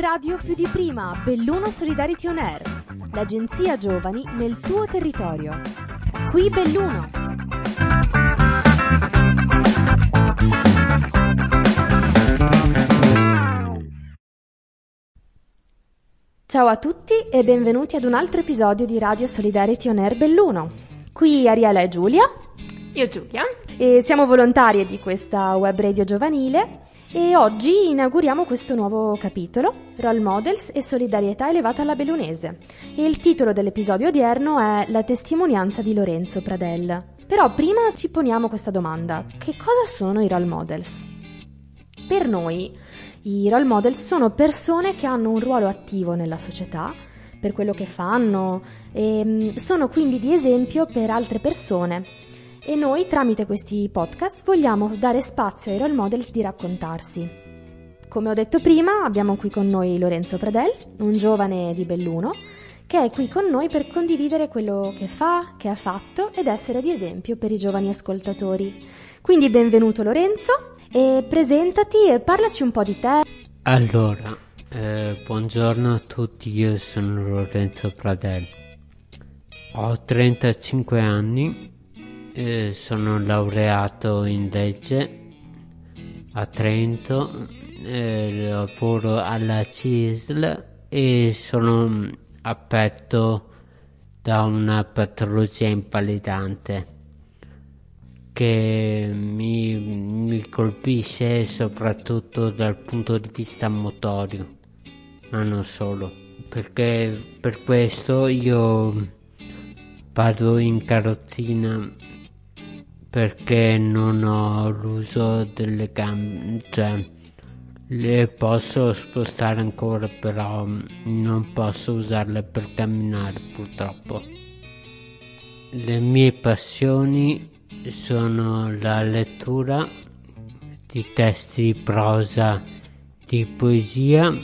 radio più di prima, Belluno Solidarity On Air, l'agenzia giovani nel tuo territorio. Qui Belluno. Ciao a tutti e benvenuti ad un altro episodio di Radio Solidarity On Air Belluno. Qui Ariela e Giulia. Io Giulia. E siamo volontarie di questa web radio giovanile e oggi inauguriamo questo nuovo capitolo, Role Models e solidarietà elevata alla bellunese. E il titolo dell'episodio odierno è La testimonianza di Lorenzo Pradel. Però prima ci poniamo questa domanda. Che cosa sono i role models? Per noi i role models sono persone che hanno un ruolo attivo nella società per quello che fanno e mm, sono quindi di esempio per altre persone. E noi tramite questi podcast vogliamo dare spazio ai role models di raccontarsi. Come ho detto prima, abbiamo qui con noi Lorenzo Pradel, un giovane di Belluno, che è qui con noi per condividere quello che fa, che ha fatto ed essere di esempio per i giovani ascoltatori. Quindi benvenuto Lorenzo e presentati e parlaci un po' di te. Allora, eh, buongiorno a tutti, io sono Lorenzo Pradel. Ho 35 anni, eh, sono laureato in legge a Trento, eh, lavoro alla CISL e sono affetto da una patologia invalidante che mi, mi colpisce soprattutto dal punto di vista motorio, ma non solo, perché per questo io vado in carrozzina perché non ho l'uso delle gambe, cioè le posso spostare ancora però non posso usarle per camminare purtroppo. Le mie passioni sono la lettura di testi di prosa, di poesia,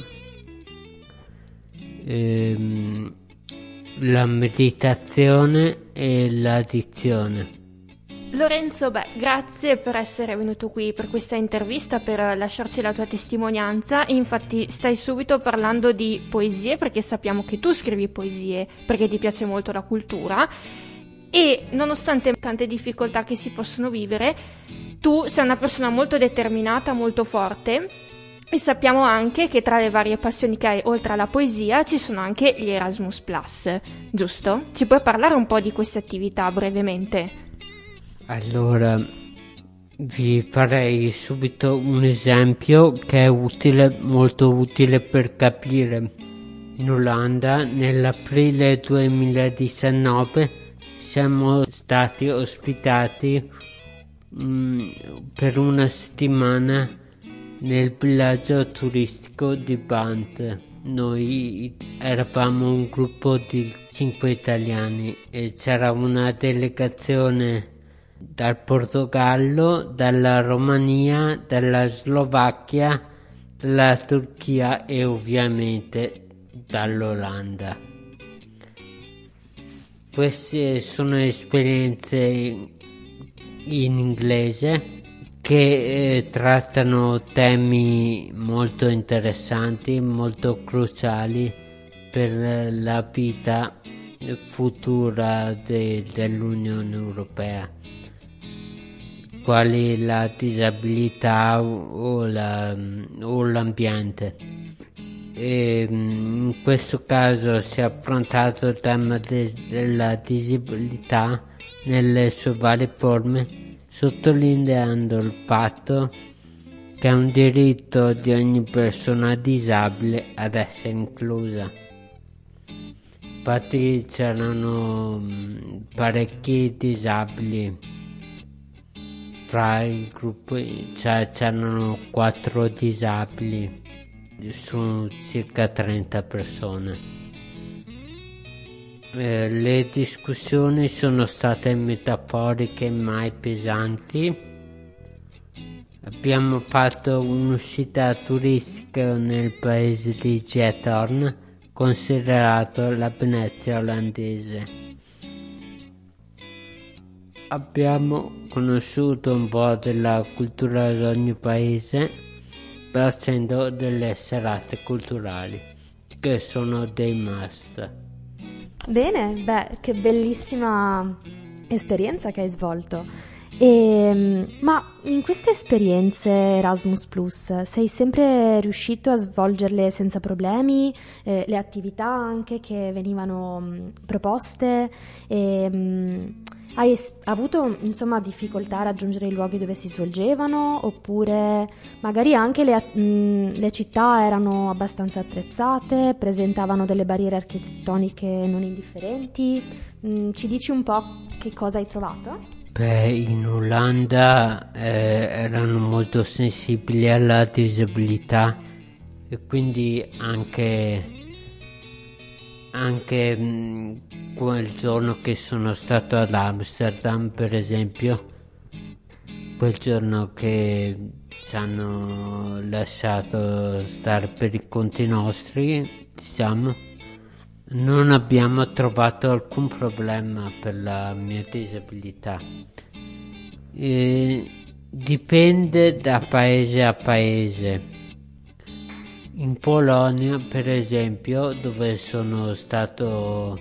ehm, la meditazione e l'addizione. Lorenzo, beh, grazie per essere venuto qui per questa intervista, per lasciarci la tua testimonianza. Infatti, stai subito parlando di poesie, perché sappiamo che tu scrivi poesie, perché ti piace molto la cultura e nonostante tante difficoltà che si possono vivere, tu sei una persona molto determinata, molto forte e sappiamo anche che tra le varie passioni che hai, oltre alla poesia, ci sono anche gli Erasmus giusto? Ci puoi parlare un po' di queste attività brevemente? Allora, vi farei subito un esempio che è utile, molto utile per capire. In Olanda, nell'aprile 2019, siamo stati ospitati mh, mm, per una settimana nel villaggio turistico di Bant. Noi eravamo un gruppo di cinque italiani e c'era una delegazione dal Portogallo, dalla Romania, dalla Slovacchia, dalla Turchia e ovviamente dall'Olanda. Queste sono esperienze in inglese che eh, trattano temi molto interessanti, molto cruciali per la vita futura de, dell'Unione Europea, quali la disabilità o, la, o l'ambiente e mm, in questo caso si è affrontato il tema de- della disabilità nelle sue varie forme, sottolineando il fatto che è un diritto di ogni persona disabile ad essere inclusa. Infatti c'erano mm, parecchi disabili fra il gruppo, cioè c'erano quattro disabili su circa 30 persone. Eh, le discussioni sono state metaforiche mai pesanti. Abbiamo fatto un'uscita turistica nel paese di Getorn, considerato la Venezia olandese. Abbiamo conosciuto un po' della cultura di ogni paese facendo delle serate culturali che sono dei must. Bene, beh, che bellissima esperienza che hai svolto. E, ehm, ma in queste esperienze Erasmus Plus sei sempre riuscito a svolgerle senza problemi, eh, le attività anche che venivano mh, proposte? E, mh, hai es- avuto insomma difficoltà a raggiungere i luoghi dove si svolgevano oppure magari anche le, mh, le città erano abbastanza attrezzate, presentavano delle barriere architettoniche non indifferenti? Mh, ci dici un po' che cosa hai trovato? Beh, in Olanda eh, erano molto sensibili alla disabilità e quindi anche, anche mh, quel giorno che sono stato ad Amsterdam, per esempio, quel giorno che ci hanno lasciato stare per i conti nostri, diciamo, non abbiamo trovato alcun problema per la mia disabilità. E dipende da paese a paese. In Polonia, per esempio, dove sono stato,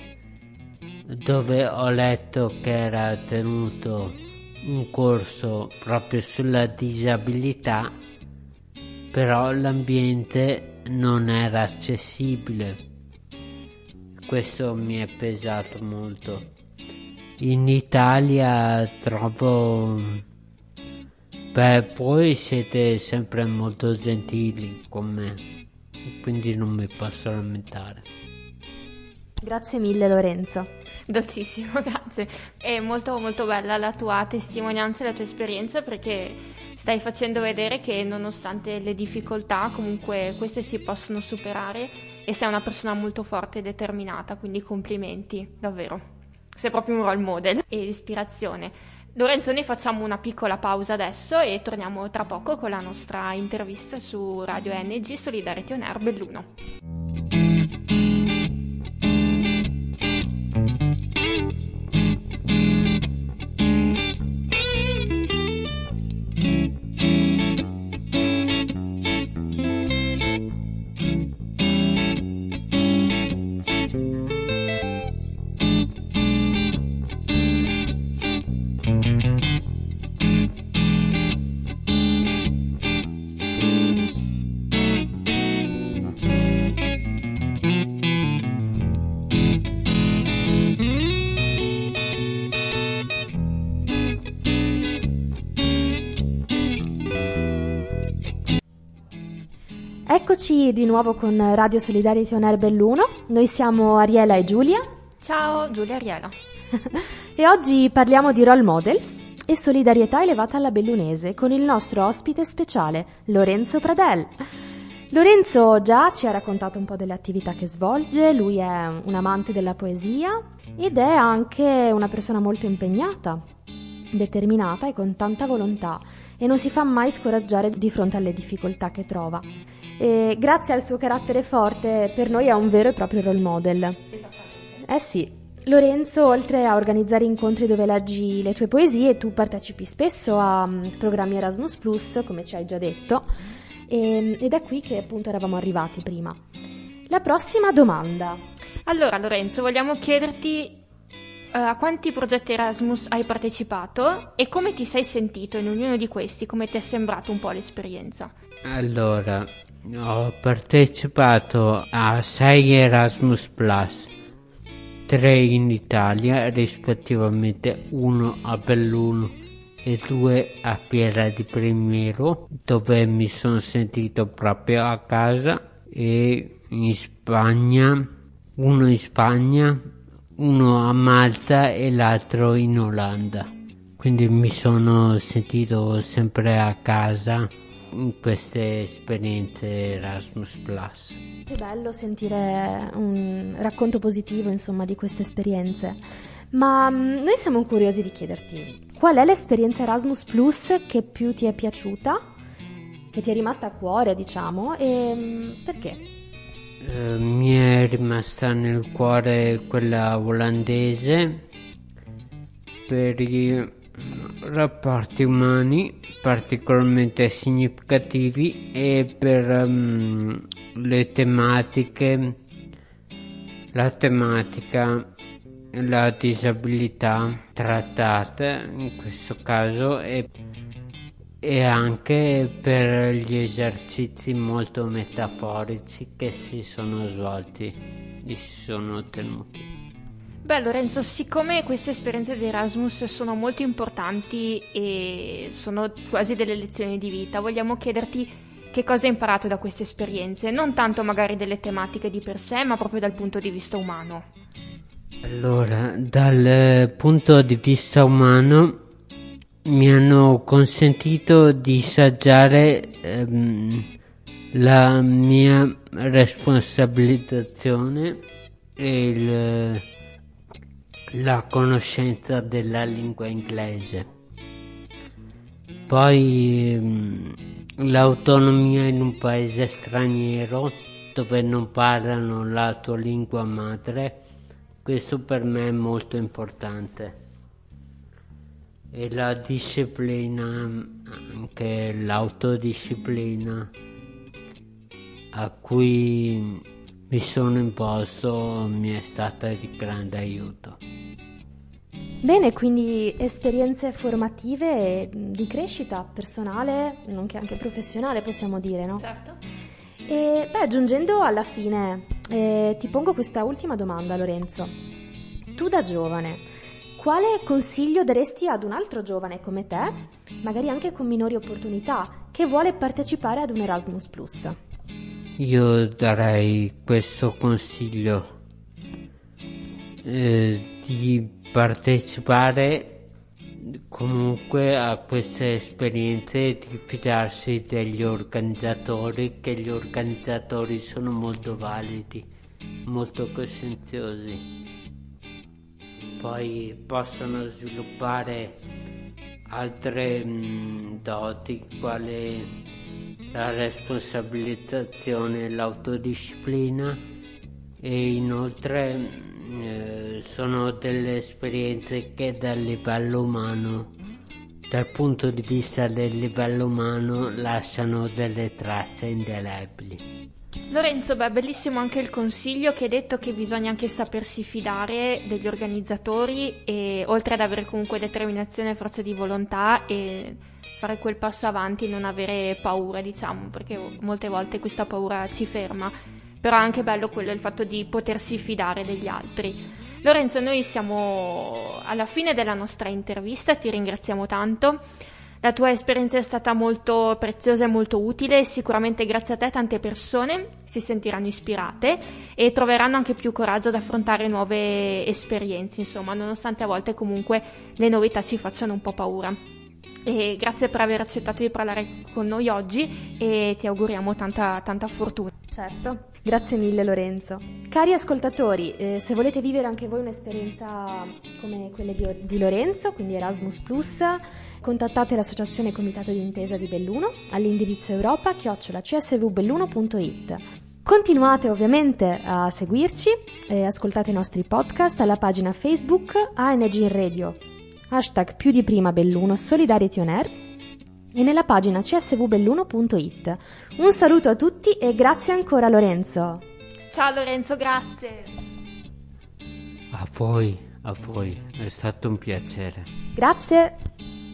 dove ho letto che era tenuto un corso proprio sulla disabilità, però l'ambiente non era accessibile questo mi è pesato molto. In Italia trovo... Beh, voi siete sempre molto gentili con me, quindi non mi posso lamentare. Grazie mille Lorenzo. Dolcissimo, grazie. È molto molto bella la tua testimonianza e la tua esperienza perché stai facendo vedere che nonostante le difficoltà comunque queste si possono superare e sei una persona molto forte e determinata, quindi complimenti, davvero. Sei proprio un role model e ispirazione. Lorenzo, noi facciamo una piccola pausa adesso e torniamo tra poco con la nostra intervista su Radio NG Solidarity On Air Belluno. Eccoci di nuovo con Radio Solidarity On Air Belluno. Noi siamo Ariela e Giulia. Ciao, Giulia e Ariela. e oggi parliamo di role models e solidarietà elevata alla bellunese con il nostro ospite speciale, Lorenzo Pradel. Lorenzo già ci ha raccontato un po' delle attività che svolge, lui è un amante della poesia ed è anche una persona molto impegnata, determinata e con tanta volontà e non si fa mai scoraggiare di fronte alle difficoltà che trova. E grazie al suo carattere forte, per noi è un vero e proprio role model. Esattamente. Eh sì. Lorenzo, oltre a organizzare incontri dove leggi le tue poesie, tu partecipi spesso a um, programmi Erasmus Plus, come ci hai già detto, e, ed è qui che appunto eravamo arrivati prima. La prossima domanda. Allora, Lorenzo, vogliamo chiederti a quanti progetti Erasmus hai partecipato e come ti sei sentito in ognuno di questi, come ti è sembrato un po' l'esperienza? Allora, ho partecipato a 6 Erasmus Plus, 3 in Italia, rispettivamente uno a Belluno e due a Piera di Primiero, dove mi sono sentito proprio a casa, e in Spagna, uno in Spagna, uno a Malta e l'altro in Olanda. Quindi mi sono sentito sempre a casa in queste esperienze Erasmus Plus. Che bello sentire un racconto positivo, insomma, di queste esperienze. Ma mm, noi siamo curiosi di chiederti qual è l'esperienza Erasmus Plus che più ti è piaciuta, che ti è rimasta a cuore, diciamo, e mm, perché? Eh, mi è rimasta nel cuore quella olandese per i rapporti umani particolarmente significativi e per um, le tematiche, la tematica, la disabilità trattata in questo caso e, e anche per gli esercizi molto metaforici che si sono svolti e si sono tenuti. Beh Lorenzo, siccome queste esperienze di Erasmus sono molto importanti e sono quasi delle lezioni di vita, vogliamo chiederti che cosa hai imparato da queste esperienze, non tanto magari delle tematiche di per sé, ma proprio dal punto di vista umano. Allora, dal punto di vista umano mi hanno consentito di saggiare ehm, la mia responsabilizzazione e il la conoscenza della lingua inglese. Poi mm, l'autonomia in un paese straniero dove non parlano la tua lingua madre, questo per me è molto importante. E la disciplina, anche l'autodisciplina a cui mi sono imposto mi è stata di grande aiuto. Bene, quindi esperienze formative di crescita personale, nonché anche professionale, possiamo dire, no? Certo. E beh, giungendo alla fine, eh, ti pongo questa ultima domanda, Lorenzo. Tu da giovane, quale consiglio daresti ad un altro giovane come te, magari anche con minori opportunità, che vuole partecipare ad un Erasmus Plus? Io darei questo consiglio eh, di partecipare comunque a queste esperienze e di fidarsi degli organizzatori che gli organizzatori sono molto validi, molto coscienziosi. Poi possono sviluppare altre mh, doti quali la responsabilizzazione e l'autodisciplina e inoltre eh, sono delle esperienze che dal livello umano, dal punto di vista del livello umano, lasciano delle tracce indelebili. Lorenzo, beh, bellissimo anche il consiglio che hai detto che bisogna anche sapersi fidare degli organizzatori e oltre ad avere comunque determinazione e forza di volontà e fare quel passo avanti, non avere paura, diciamo, perché molte volte questa paura ci ferma però è anche bello quello il fatto di potersi fidare degli altri. Lorenzo, noi siamo alla fine della nostra intervista, ti ringraziamo tanto. La tua esperienza è stata molto preziosa e molto utile e sicuramente grazie a te tante persone si sentiranno ispirate e troveranno anche più coraggio ad affrontare nuove esperienze, insomma, nonostante a volte comunque le novità ci facciano un po' paura. E grazie per aver accettato di parlare con noi oggi e ti auguriamo tanta, tanta fortuna. Certo. Grazie mille Lorenzo. Cari ascoltatori, eh, se volete vivere anche voi un'esperienza come quella di, di Lorenzo, quindi Erasmus Plus, contattate l'associazione Comitato d'Intesa di Belluno all'indirizzo europa csvbelluno.it. Continuate ovviamente a seguirci e ascoltate i nostri podcast alla pagina Facebook ANG Radio, hashtag più di prima Belluno Solidarity On Air e nella pagina csvbelluno.it. Un saluto a tutti e grazie ancora Lorenzo. Ciao Lorenzo, grazie. A voi, a voi, è stato un piacere. Grazie.